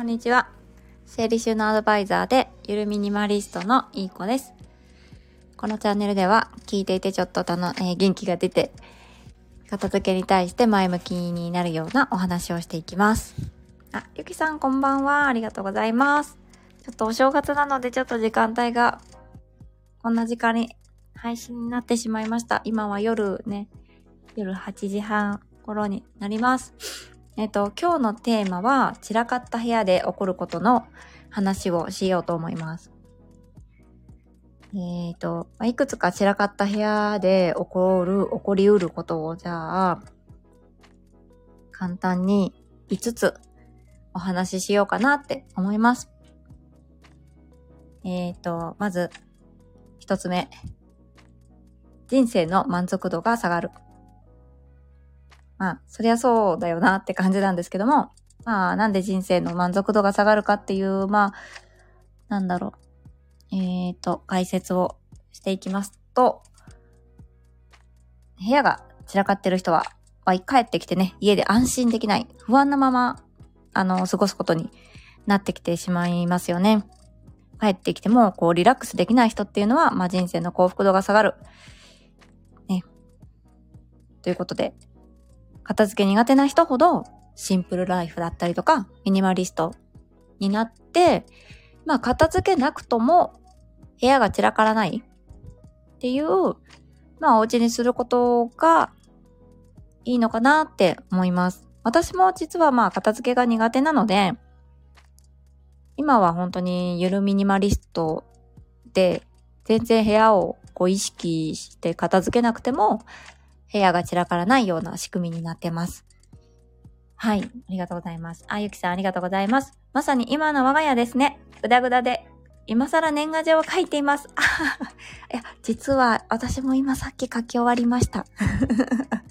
こんにちは。整理収納アドバイザーでゆるミニマリストのいい子です。このチャンネルでは聞いていてちょっとたの、えー、元気が出て片付けに対して前向きになるようなお話をしていきます。あ、ゆきさんこんばんは。ありがとうございます。ちょっとお正月なのでちょっと時間帯がこんな時間に配信になってしまいました。今は夜ね、夜8時半頃になります。えっ、と、今日のテーマは散らかった部屋で起こることの話をしようと思います。えっ、ー、と、いくつか散らかった部屋で起こる、起こりうることをじゃあ、簡単に5つお話ししようかなって思います。えっ、ー、と、まず、1つ目。人生の満足度が下がる。まあ、そりゃそうだよなって感じなんですけども、まあ、なんで人生の満足度が下がるかっていう、まあ、なんだろう。えっ、ー、と、解説をしていきますと、部屋が散らかってる人は、まあ、帰ってきてね、家で安心できない、不安なまま、あの、過ごすことになってきてしまいますよね。帰ってきても、こう、リラックスできない人っていうのは、まあ、人生の幸福度が下がる。ね。ということで、片付け苦手な人ほどシンプルライフだったりとか、ミニマリストになって、まあ片付けなくとも部屋が散らからないっていう、まあお家にすることがいいのかなって思います。私も実はまあ片付けが苦手なので、今は本当にゆるミニマリストで、全然部屋をこう意識して片付けなくても、部屋が散らからないような仕組みになってます。はい。ありがとうございます。あ、ゆきさんありがとうございます。まさに今の我が家ですね。ぐだぐだで、今更年賀状を書いています。いや、実は私も今さっき書き終わりました。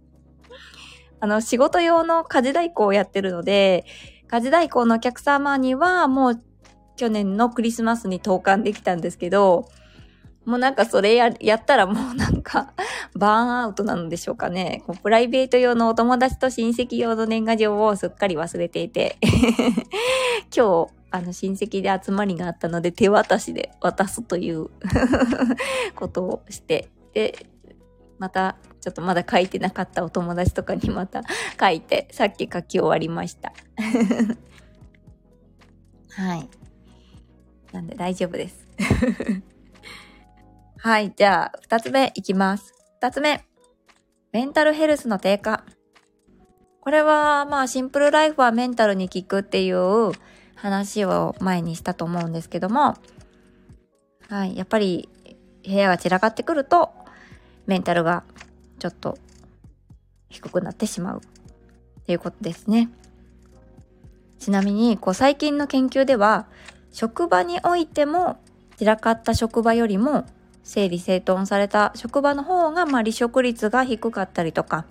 あの、仕事用の家事代行をやってるので、家事代行のお客様にはもう去年のクリスマスに投函できたんですけど、もうなんかそれや、やったらもうなんか、バーンアウトなんでしょうかね。こうプライベート用のお友達と親戚用の年賀状をすっかり忘れていて 今日、あの親戚で集まりがあったので手渡しで渡すという ことをして、で、また、ちょっとまだ書いてなかったお友達とかにまた書いて、さっき書き終わりましたはい。なんで大丈夫ですはい、じゃあ、二つ目いきます。二つ目。メンタルヘルスの低下。これは、まあ、シンプルライフはメンタルに効くっていう話を前にしたと思うんですけども、はい、やっぱり部屋が散らかってくると、メンタルがちょっと低くなってしまうっていうことですね。ちなみに、こう最近の研究では、職場においても散らかった職場よりも整理整頓された職場の方が、まあ、離職率が低かったりとか、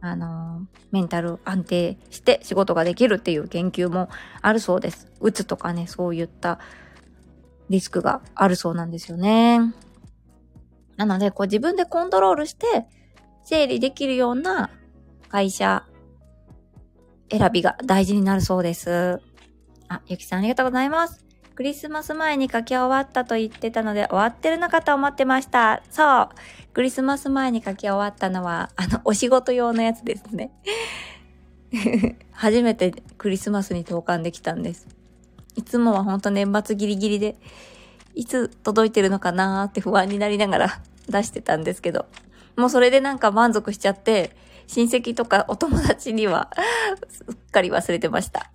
あのー、メンタル安定して仕事ができるっていう研究もあるそうです。うつとかね、そういったリスクがあるそうなんですよね。なので、こう自分でコントロールして整理できるような会社選びが大事になるそうです。あ、ゆきさんありがとうございます。クリスマス前に書き終わったと言ってたので、終わってるのかと思ってました。そう。クリスマス前に書き終わったのは、あの、お仕事用のやつですね。初めてクリスマスに投函できたんです。いつもはほんと年末ギリギリで、いつ届いてるのかなーって不安になりながら 出してたんですけど、もうそれでなんか満足しちゃって、親戚とかお友達には すっかり忘れてました。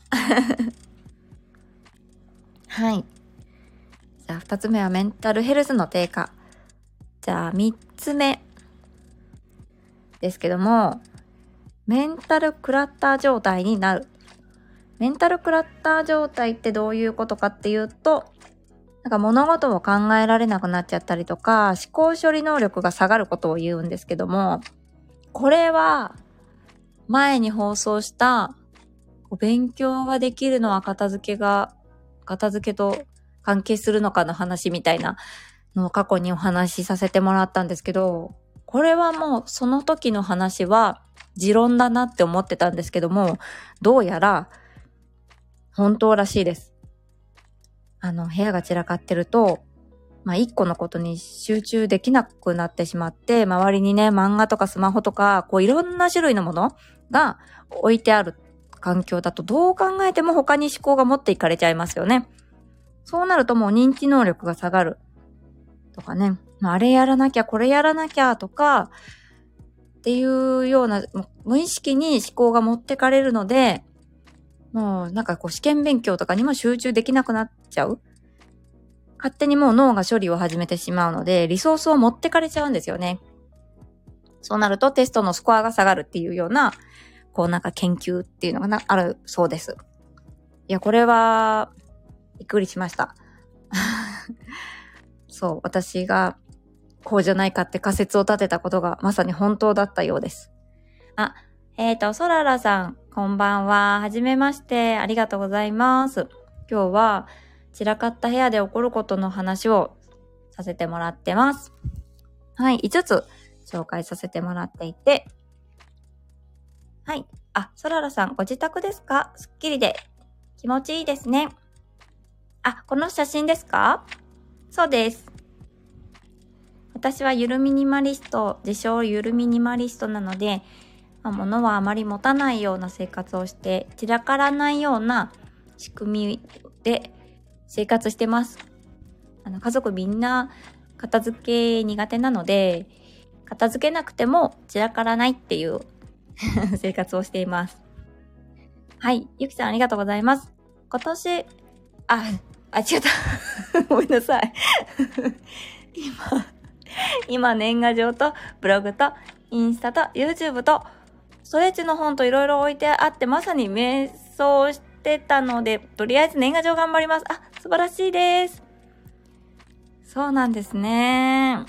はい。じゃあ、二つ目はメンタルヘルスの低下。じゃあ、三つ目ですけども、メンタルクラッター状態になる。メンタルクラッター状態ってどういうことかっていうと、なんか物事を考えられなくなっちゃったりとか、思考処理能力が下がることを言うんですけども、これは、前に放送した、勉強ができるのは片付けが片付けと関係するのかの話みたいなのを過去にお話しさせてもらったんですけど、これはもうその時の話は持論だなって思ってたんですけども、どうやら本当らしいです。あの、部屋が散らかってると、まあ、一個のことに集中できなくなってしまって、周りにね、漫画とかスマホとか、こういろんな種類のものが置いてある環境だと、どう考えても他に思考が持っていかれちゃいますよね。そうなるともう認知能力が下がる。とかね、あれやらなきゃ、これやらなきゃとか、っていうような、無意識に思考が持ってかれるので、もうなんかこう試験勉強とかにも集中できなくなっちゃう。勝手にもう脳が処理を始めてしまうので、リソースを持ってかれちゃうんですよね。そうなるとテストのスコアが下がるっていうような、こうなんか研究っていうのがな？あるそうです。いや、これは、びっくりしました。そう、私がこうじゃないかって仮説を立てたことがまさに本当だったようです。あ、えっ、ー、と、ソララさん、こんばんは。はじめまして。ありがとうございます。今日は、散らかった部屋で起こることの話をさせてもらってます。はい、5つ紹介させてもらっていて。はい。あ、ソララさん、ご自宅ですか？すっきりで気持ちいいですね。あ、この写真ですか？そうです。私はゆるミニマリスト、自称ゆるミニマリストなので、まあ、物はあまり持たないような生活をして、散らからないような仕組みで生活してます。あの家族みんな片付け苦手なので、片付けなくても散らからないっていう 生活をしています。はい。ゆきさんありがとうございます。今年、あ、あ、違った。ごめんなさい。今、今年賀状とブログとインスタと YouTube とストレッチの本といろいろ置いてあって、まさに瞑想してたので、とりあえず年賀状頑張ります。あ、素晴らしいです。そうなんですね。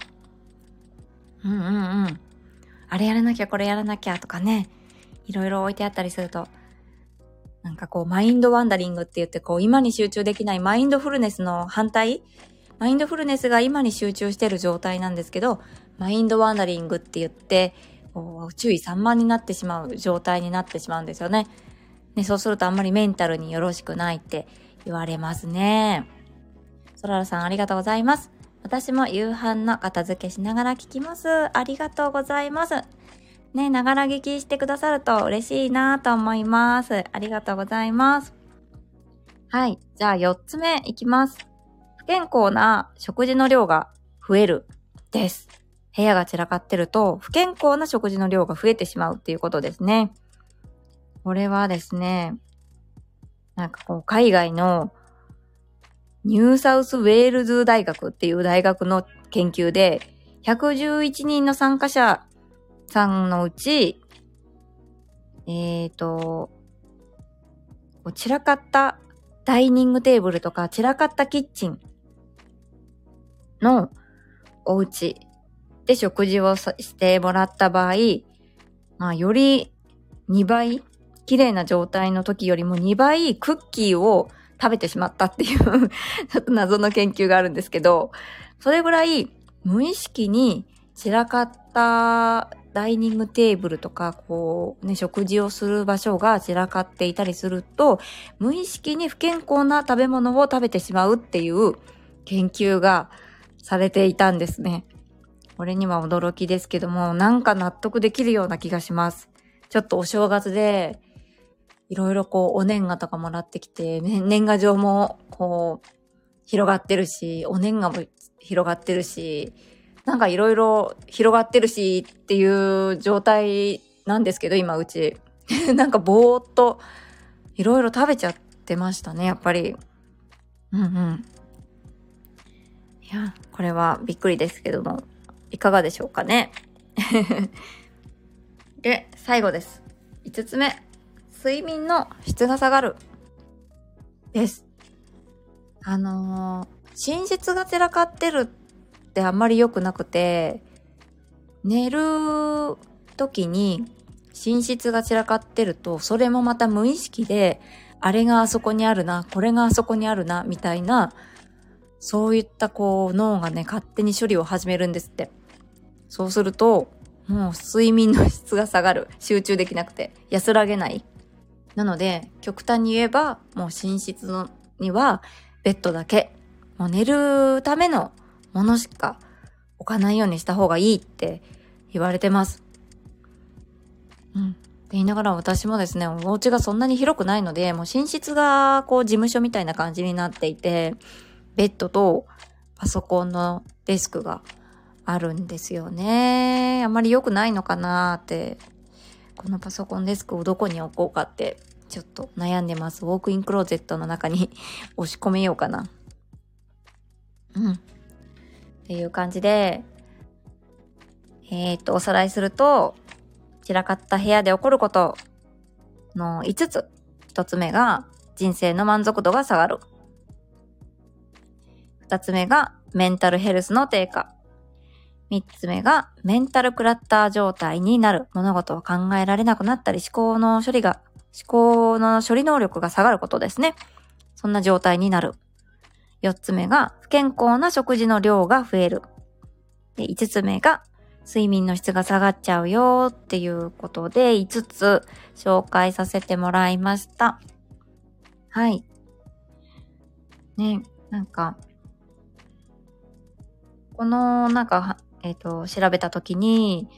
うんうんうん。あれやらなきゃ、これやらなきゃとかね、いろいろ置いてあったりすると、なんかこう、マインドワンダリングって言って、こう、今に集中できないマインドフルネスの反対マインドフルネスが今に集中してる状態なんですけど、マインドワンダリングって言って、こう注意散漫になってしまう状態になってしまうんですよね。ね、そうするとあんまりメンタルによろしくないって言われますね。ソララさんありがとうございます。私も夕飯の片付けしながら聞きます。ありがとうございます。ね、ながら聞きしてくださると嬉しいなと思います。ありがとうございます。はい。じゃあ4つ目いきます。不健康な食事の量が増えるです。部屋が散らかってると、不健康な食事の量が増えてしまうっていうことですね。これはですね、なんかこう、海外のニューサウスウェールズ大学っていう大学の研究で、111人の参加者さんのうち、えっ、ー、と、散らかったダイニングテーブルとか散らかったキッチンのお家で食事をしてもらった場合、まあ、より2倍、綺麗な状態の時よりも2倍クッキーを食べてしまったっていう ちょっと謎の研究があるんですけど、それぐらい無意識に散らかったダイニングテーブルとか、こうね、食事をする場所が散らかっていたりすると、無意識に不健康な食べ物を食べてしまうっていう研究がされていたんですね。これには驚きですけども、なんか納得できるような気がします。ちょっとお正月で、いろいろこう、お年賀とかもらってきて、年賀状もこう、広がってるし、お年賀も広がってるし、なんかいろいろ広がってるしっていう状態なんですけど、今うち。なんかぼーっといろいろ食べちゃってましたね、やっぱり。うんうん。いや、これはびっくりですけども。いかがでしょうかね。で、最後です。5つ目。睡眠の質が下がる。です。あのー、寝室が散らかってるってあんまり良くなくて、寝る時に寝室が散らかってると、それもまた無意識で、あれがあそこにあるな、これがあそこにあるな、みたいなそういったこう脳がね、勝手に処理を始めるんですって。そうすると、もう睡眠の質が下がる。集中できなくて。安らげない。なので、極端に言えば、もう寝室のにはベッドだけ、もう寝るためのものしか置かないようにした方がいいって言われてます。うん。って言いながら私もですね、お家がそんなに広くないので、もう寝室がこう事務所みたいな感じになっていて、ベッドとパソコンのデスクがあるんですよね。あんまり良くないのかなって。このパソコンデスクをどこに置こうかってちょっと悩んでます。ウォークインクローゼットの中に 押し込めようかな。うん。っていう感じで、えー、っと、おさらいすると、散らかった部屋で起こることの5つ。1つ目が人生の満足度が下がる。2つ目がメンタルヘルスの低下。3つ目がメンタルクラッター状態になる。物事を考えられなくなったり思考の処理が、思考の処理能力が下がることですね。そんな状態になる。4つ目が不健康な食事の量が増える。で5つ目が睡眠の質が下がっちゃうよっていうことで5つ紹介させてもらいました。はい。ね、なんか、このなんか、えっ、ー、と、調べたときに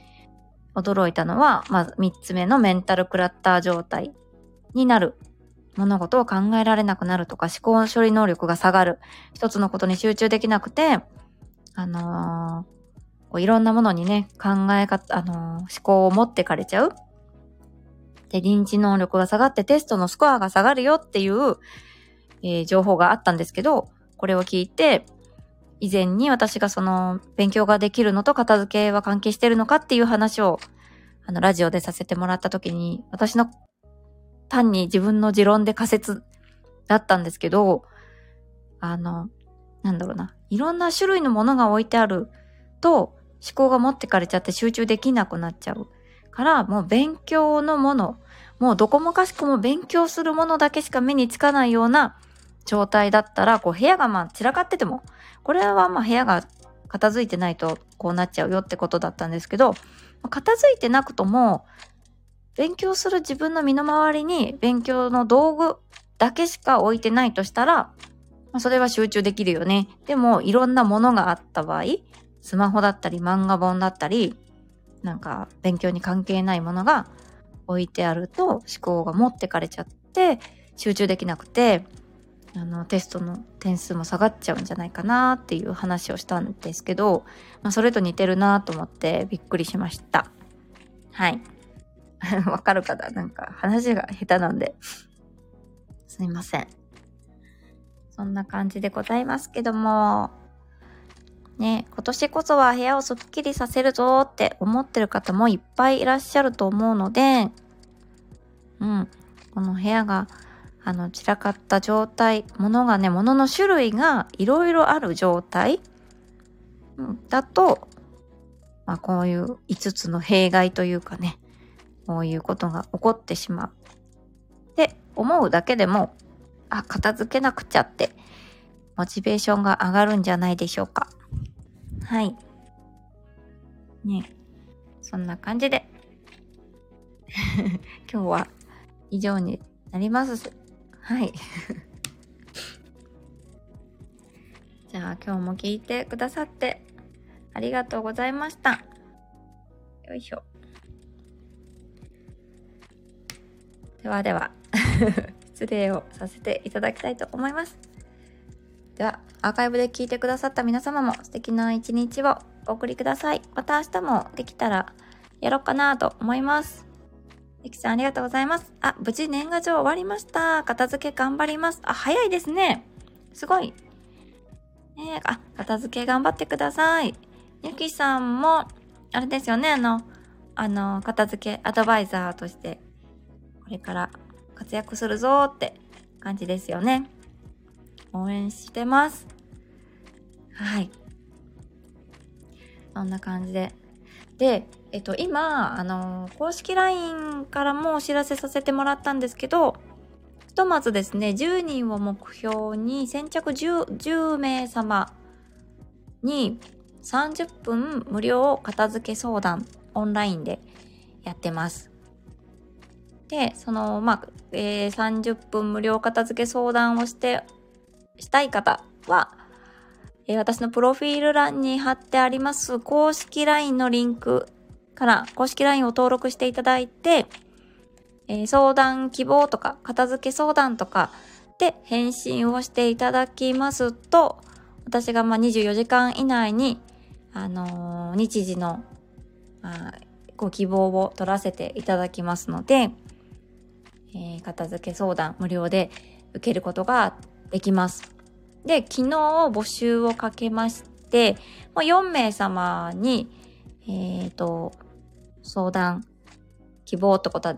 驚いたのは、まず3つ目のメンタルクラッター状態になる。物事を考えられなくなるとか思考処理能力が下がる。一つのことに集中できなくて、あのーこういろんなものにね、考え方、あのー、思考を持ってかれちゃう。で、臨時能力が下がってテストのスコアが下がるよっていう、えー、情報があったんですけど、これを聞いて、以前に私がその勉強ができるのと片付けは関係してるのかっていう話を、あの、ラジオでさせてもらった時に、私の単に自分の持論で仮説だったんですけど、あの、なんだろうな、いろんな種類のものが置いてあると、思考が持ってかれちゃって集中できなくなっちゃう。から、もう勉強のもの、もうどこもかしくも勉強するものだけしか目につかないような状態だったら、こう部屋がまあ散らかってても、これはまあ部屋が片付いてないとこうなっちゃうよってことだったんですけど、片付いてなくとも、勉強する自分の身の回りに勉強の道具だけしか置いてないとしたら、それは集中できるよね。でも、いろんなものがあった場合、スマホだったり漫画本だったり、なんか勉強に関係ないものが置いてあると思考が持ってかれちゃって集中できなくて、あのテストの点数も下がっちゃうんじゃないかなっていう話をしたんですけど、まあ、それと似てるなと思ってびっくりしました。はい。わかるかな？なんか話が下手なんで。すいません。そんな感じでございますけども、ね、今年こそは部屋をすっきりさせるぞって思ってる方もいっぱいいらっしゃると思うので、うん、この部屋が、あの、散らかった状態、物がね、物の種類がいろいろある状態、だと、まあ、こういう5つの弊害というかね、こういうことが起こってしまう。って思うだけでも、あ、片付けなくちゃって、モチベーションが上がるんじゃないでしょうか。はい。ね。そんな感じで 今日は以上になります。はい。じゃあ今日も聞いてくださってありがとうございました。よいしょ。ではでは 失礼をさせていただきたいと思います。では、アーカイブで聞いてくださった皆様も素敵な一日をお送りください。また明日もできたらやろうかなと思います。ゆきさんありがとうございます。あ、無事年賀状終わりました。片付け頑張ります。あ、早いですね。すごい。ねあ、片付け頑張ってください。ゆきさんも、あれですよね、あの、あの、片付けアドバイザーとして、これから活躍するぞって感じですよね。応援してます。はい。そんな感じで。で、えっと、今、あの、公式 LINE からもお知らせさせてもらったんですけど、ひとまずですね、10人を目標に先着 10, 10名様に30分無料片付け相談オンラインでやってます。で、その、まあ、えー、30分無料片付け相談をして、したい方は、え、私のプロフィール欄に貼ってあります公式 LINE のリンクから公式 LINE を登録していただいて、え、相談希望とか片付け相談とかで返信をしていただきますと、私がま24時間以内に、あのー、日時の、あ、ご希望を取らせていただきますので、えー、片付け相談無料で受けることができます。で、昨日募集をかけまして、もう4名様に、えっ、ー、と、相談希望ってこと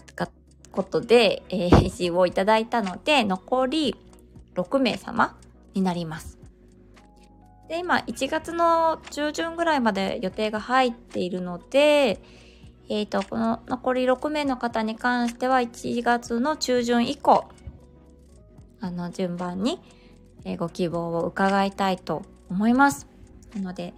ことで、えー、返信をいただいたので、残り6名様になります。で、今、1月の中旬ぐらいまで予定が入っているので、えっ、ー、と、この残り6名の方に関しては1月の中旬以降、あの、順番に、え、ご希望を伺いたいと思います。なので、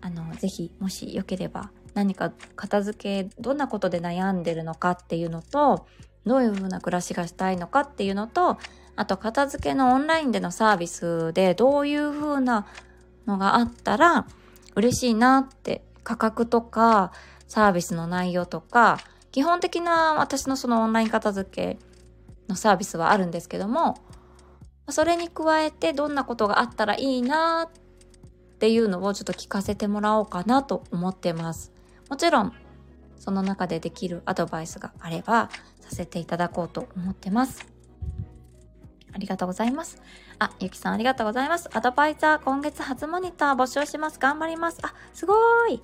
あの、ぜひ、もしよければ、何か片付け、どんなことで悩んでるのかっていうのと、どういう風な暮らしがしたいのかっていうのと、あと片付けのオンラインでのサービスでどういう風なのがあったら嬉しいなって価格とかサービスの内容とか、基本的な私のそのオンライン片付けのサービスはあるんですけども、それに加えてどんなことがあったらいいなっていうのをちょっと聞かせてもらおうかなと思ってます。もちろん、その中でできるアドバイスがあればさせていただこうと思ってます。ありがとうございます。あ、ゆきさんありがとうございます。アドバイザー今月初モニター募集します。頑張ります。あ、すごーい。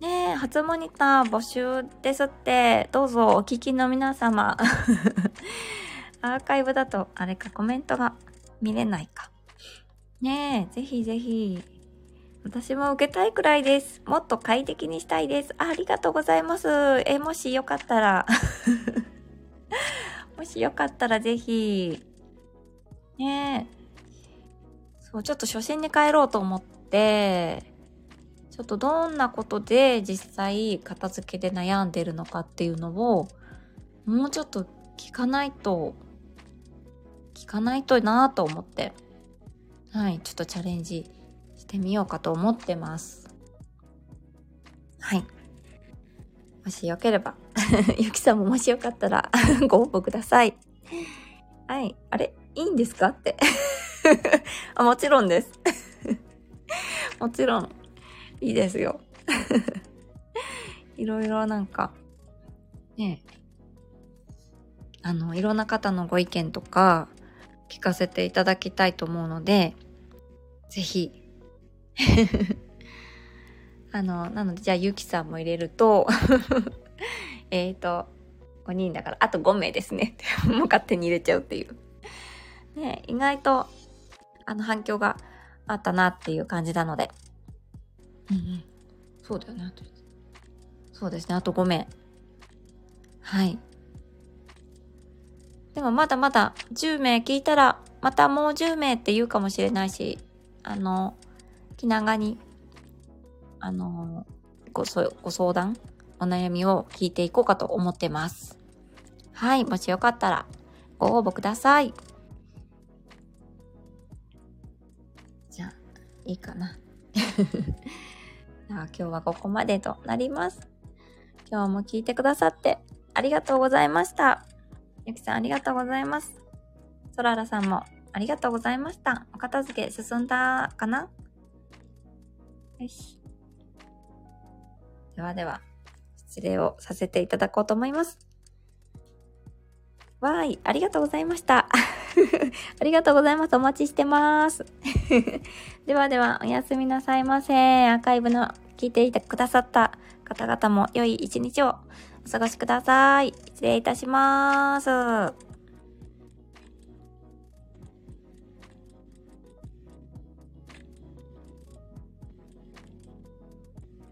ねえ、初モニター募集ですって、どうぞお聞きの皆様。アーカイブだと、あれか、コメントが見れないか。ねえ、ぜひぜひ。私も受けたいくらいです。もっと快適にしたいです。ありがとうございます。え、もしよかったら もしよかったらぜひ。ねえ。そう、ちょっと初心に帰ろうと思って、ちょっとどんなことで実際片付けで悩んでるのかっていうのをもうちょっと聞かないと聞かないとなぁと思って。はいちょっとチャレンジしてみようかと思ってます。はい。もしよければ。ゆきさんももしよかったら ご応募ください。はい。あれいいんですかって。あもちろんです。もちろん。いいですよ。いろいろなんか、ねあの、いろんな方のご意見とか聞かせていただきたいと思うので、ぜひ。あの、なので、じゃあ、ゆきさんも入れると えっと、5人だから、あと5名ですね。もう勝手に入れちゃうっていう。ね意外と、あの、反響があったなっていう感じなので、うんうん。そうだよね。そうですね。あと5名。はい。でもまだまだ10名聞いたら、またもう10名って言うかもしれないし、あの、気長に、あの、ごご相談、お悩みを聞いていこうかと思ってます。はい。もしよかったら、ご応募ください。じゃあ、いいかな。今日はここまでとなります。今日も聞いてくださってありがとうございました。ゆきさんありがとうございます。そららさんもありがとうございました。お片付け進んだかな？よし。ではでは、失礼をさせていただこうと思います。わーい、ありがとうございました。ありがとうございます。お待ちしてます。ではでは、おやすみなさいませ。アーカイブの聞いていてくださった方々も良い一日をお過ごしください。失礼いたします。